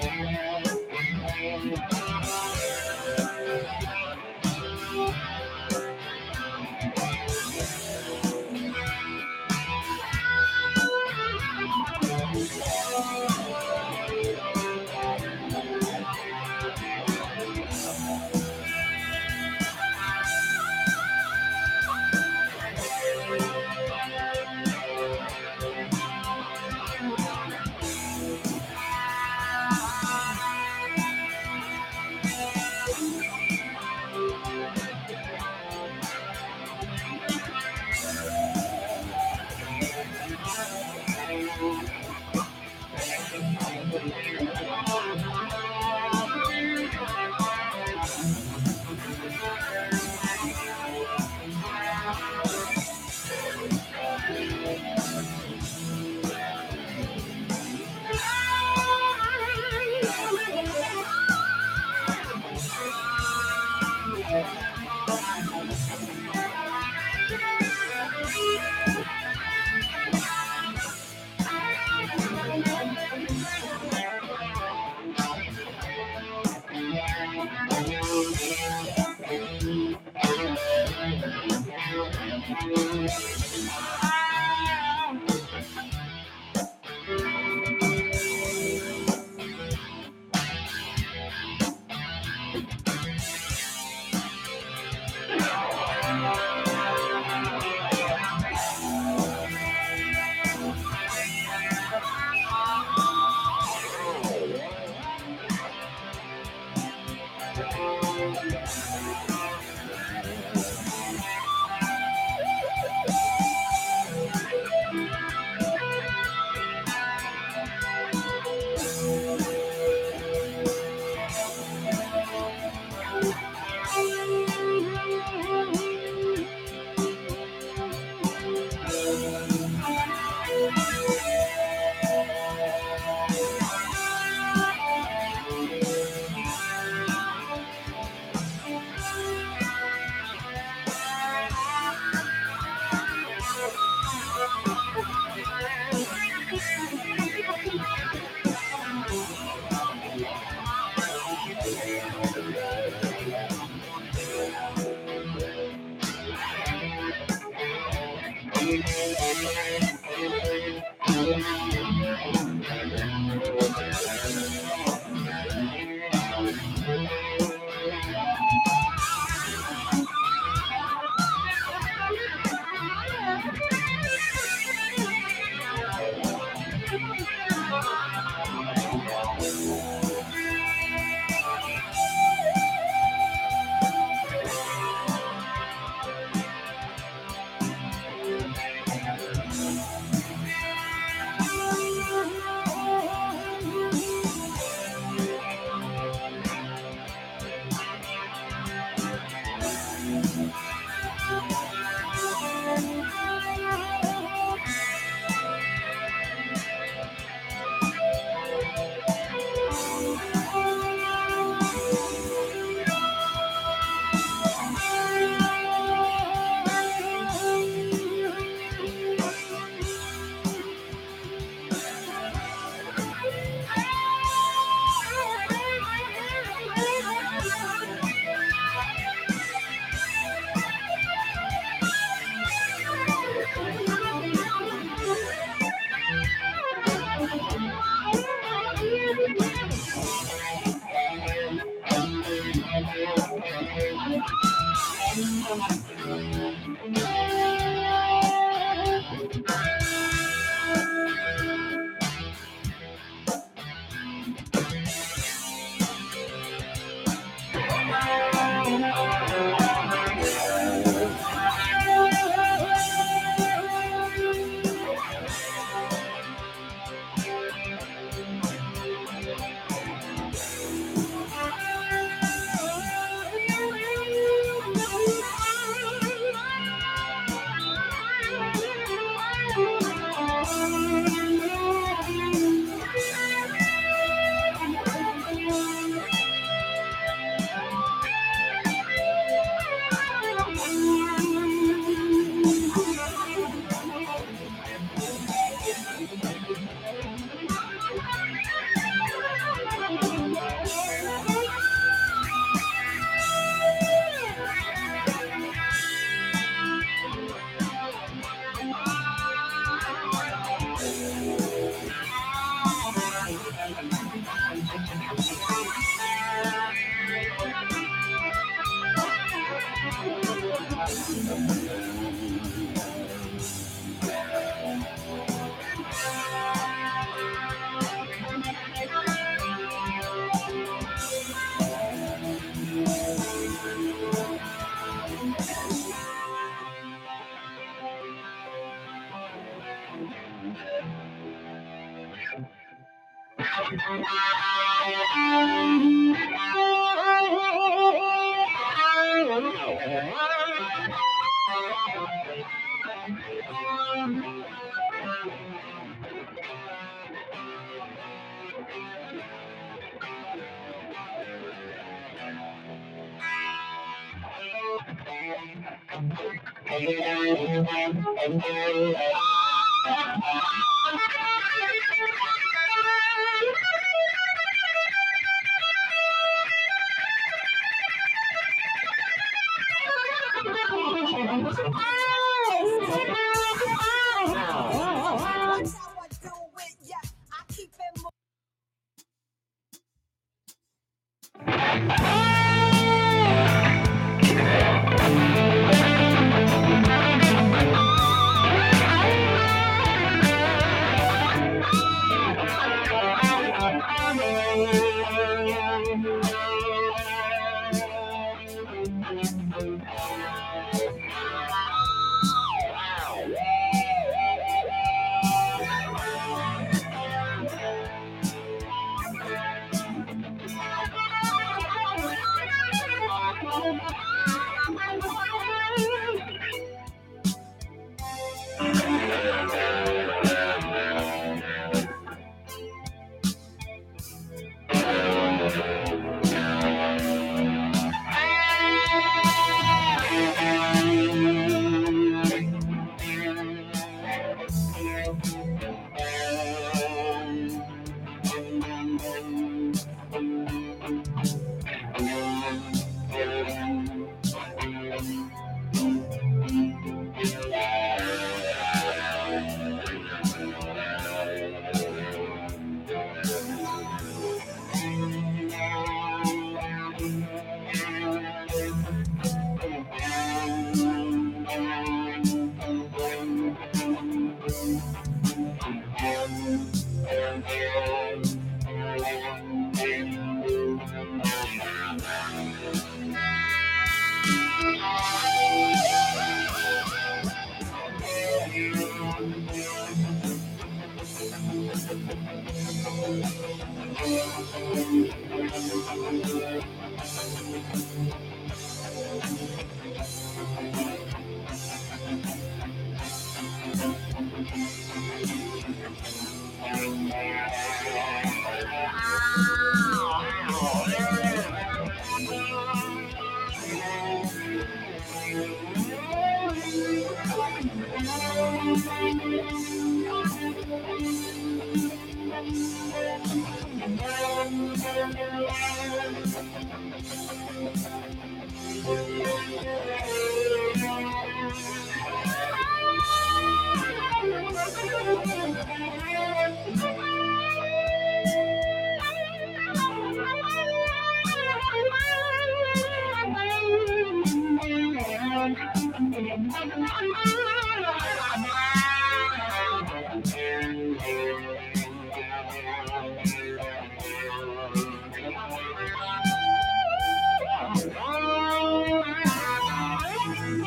Bye.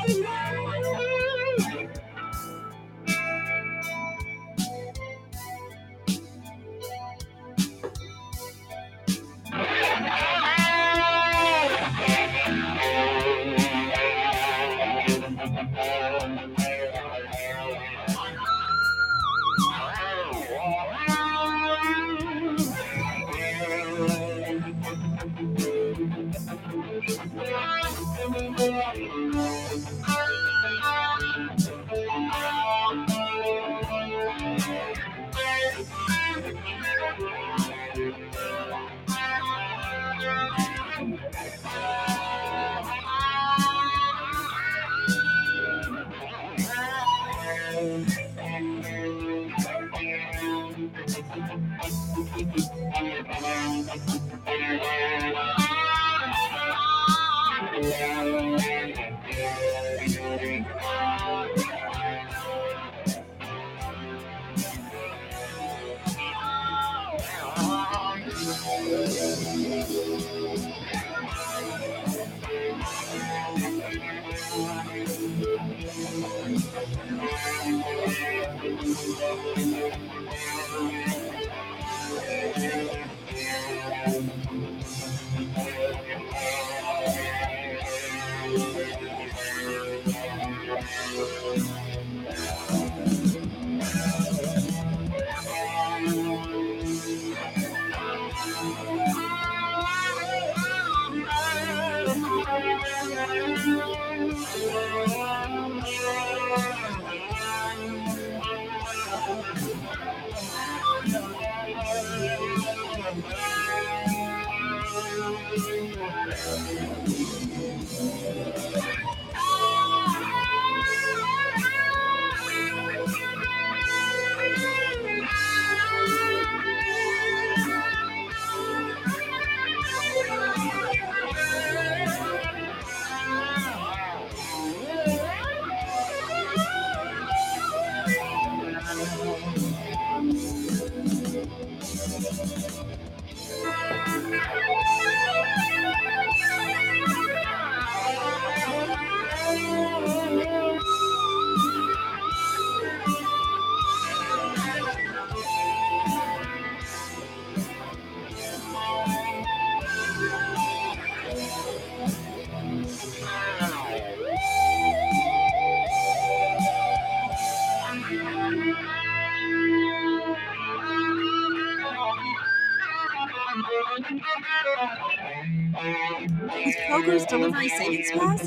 Bye. Mercedes Moss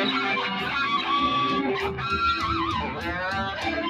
Thank you.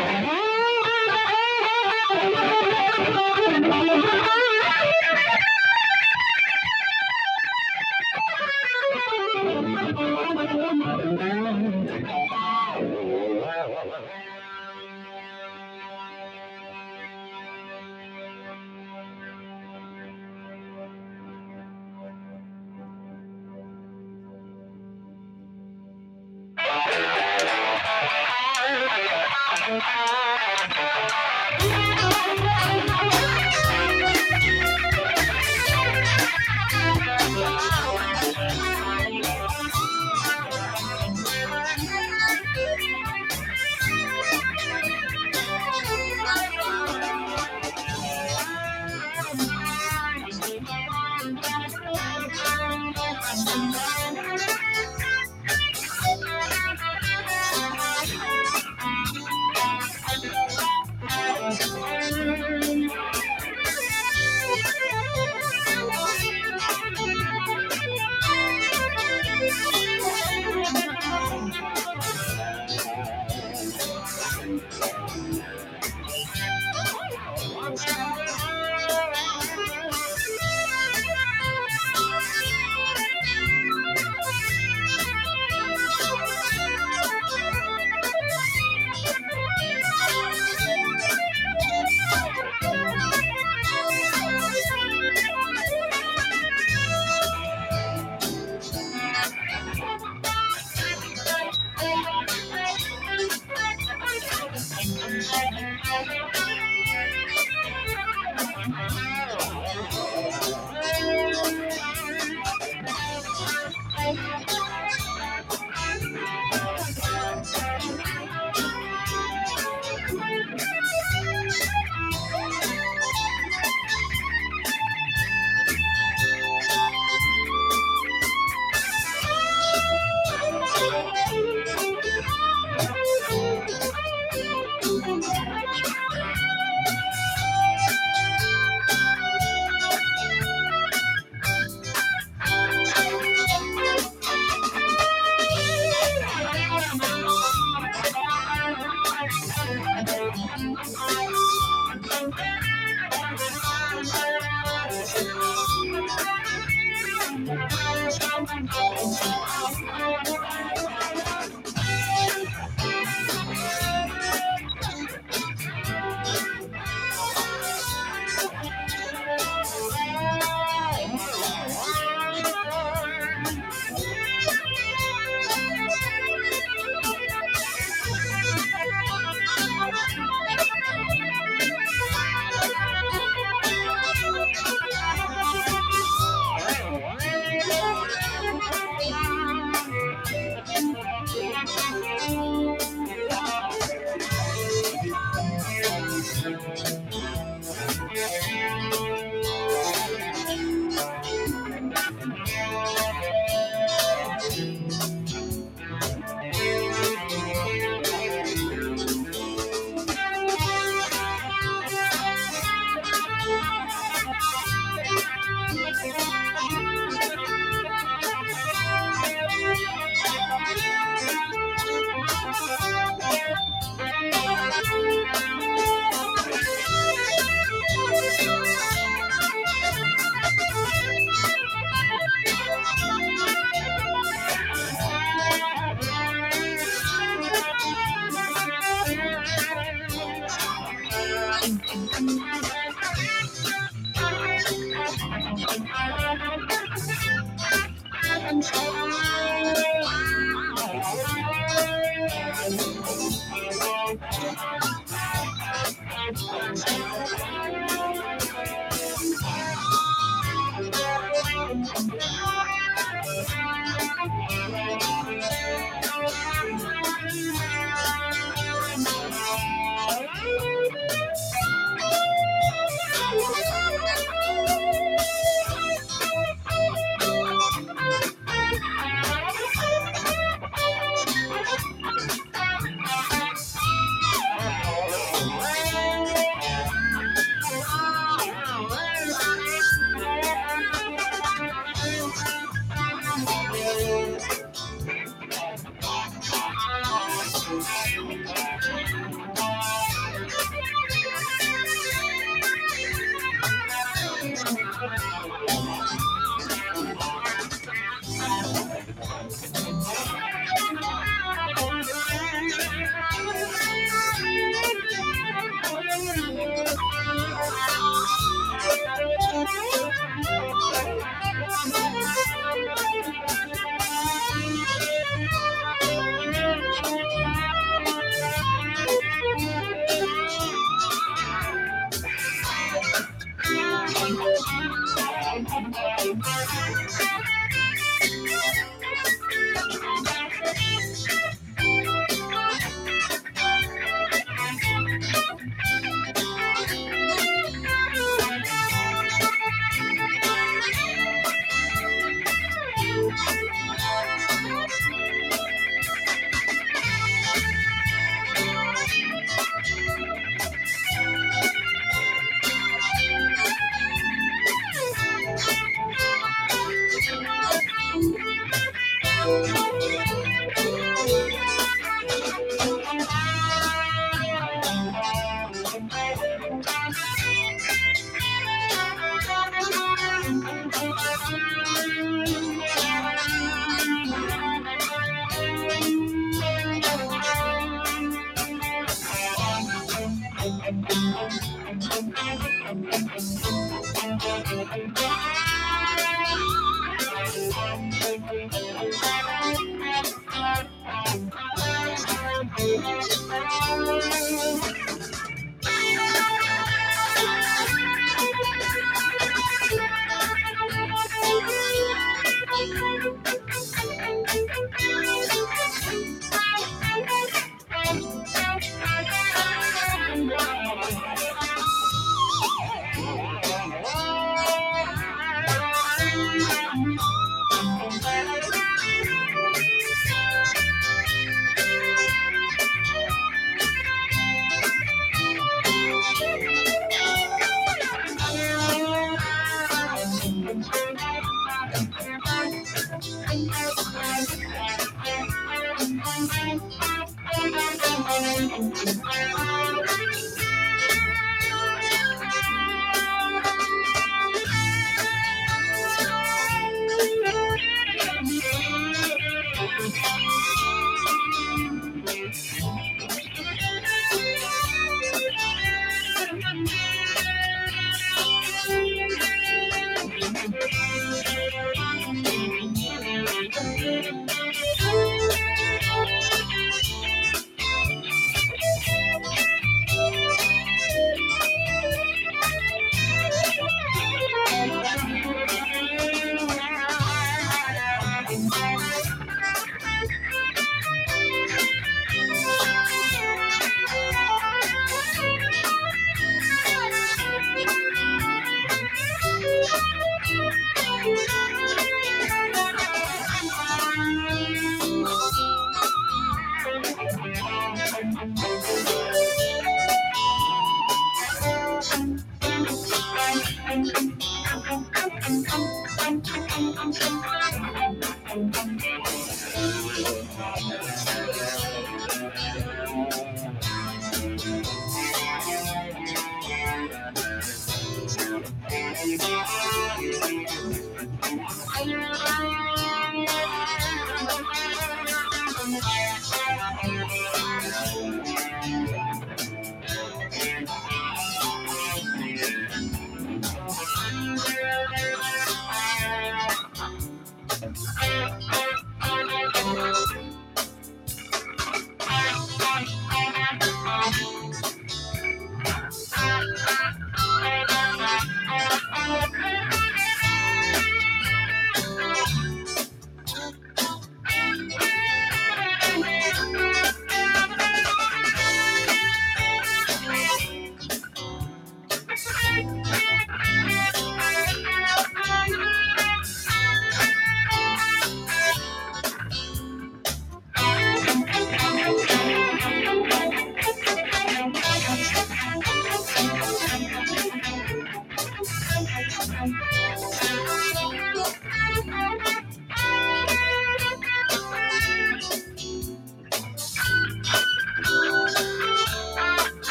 I'm sorry.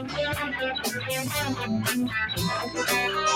And then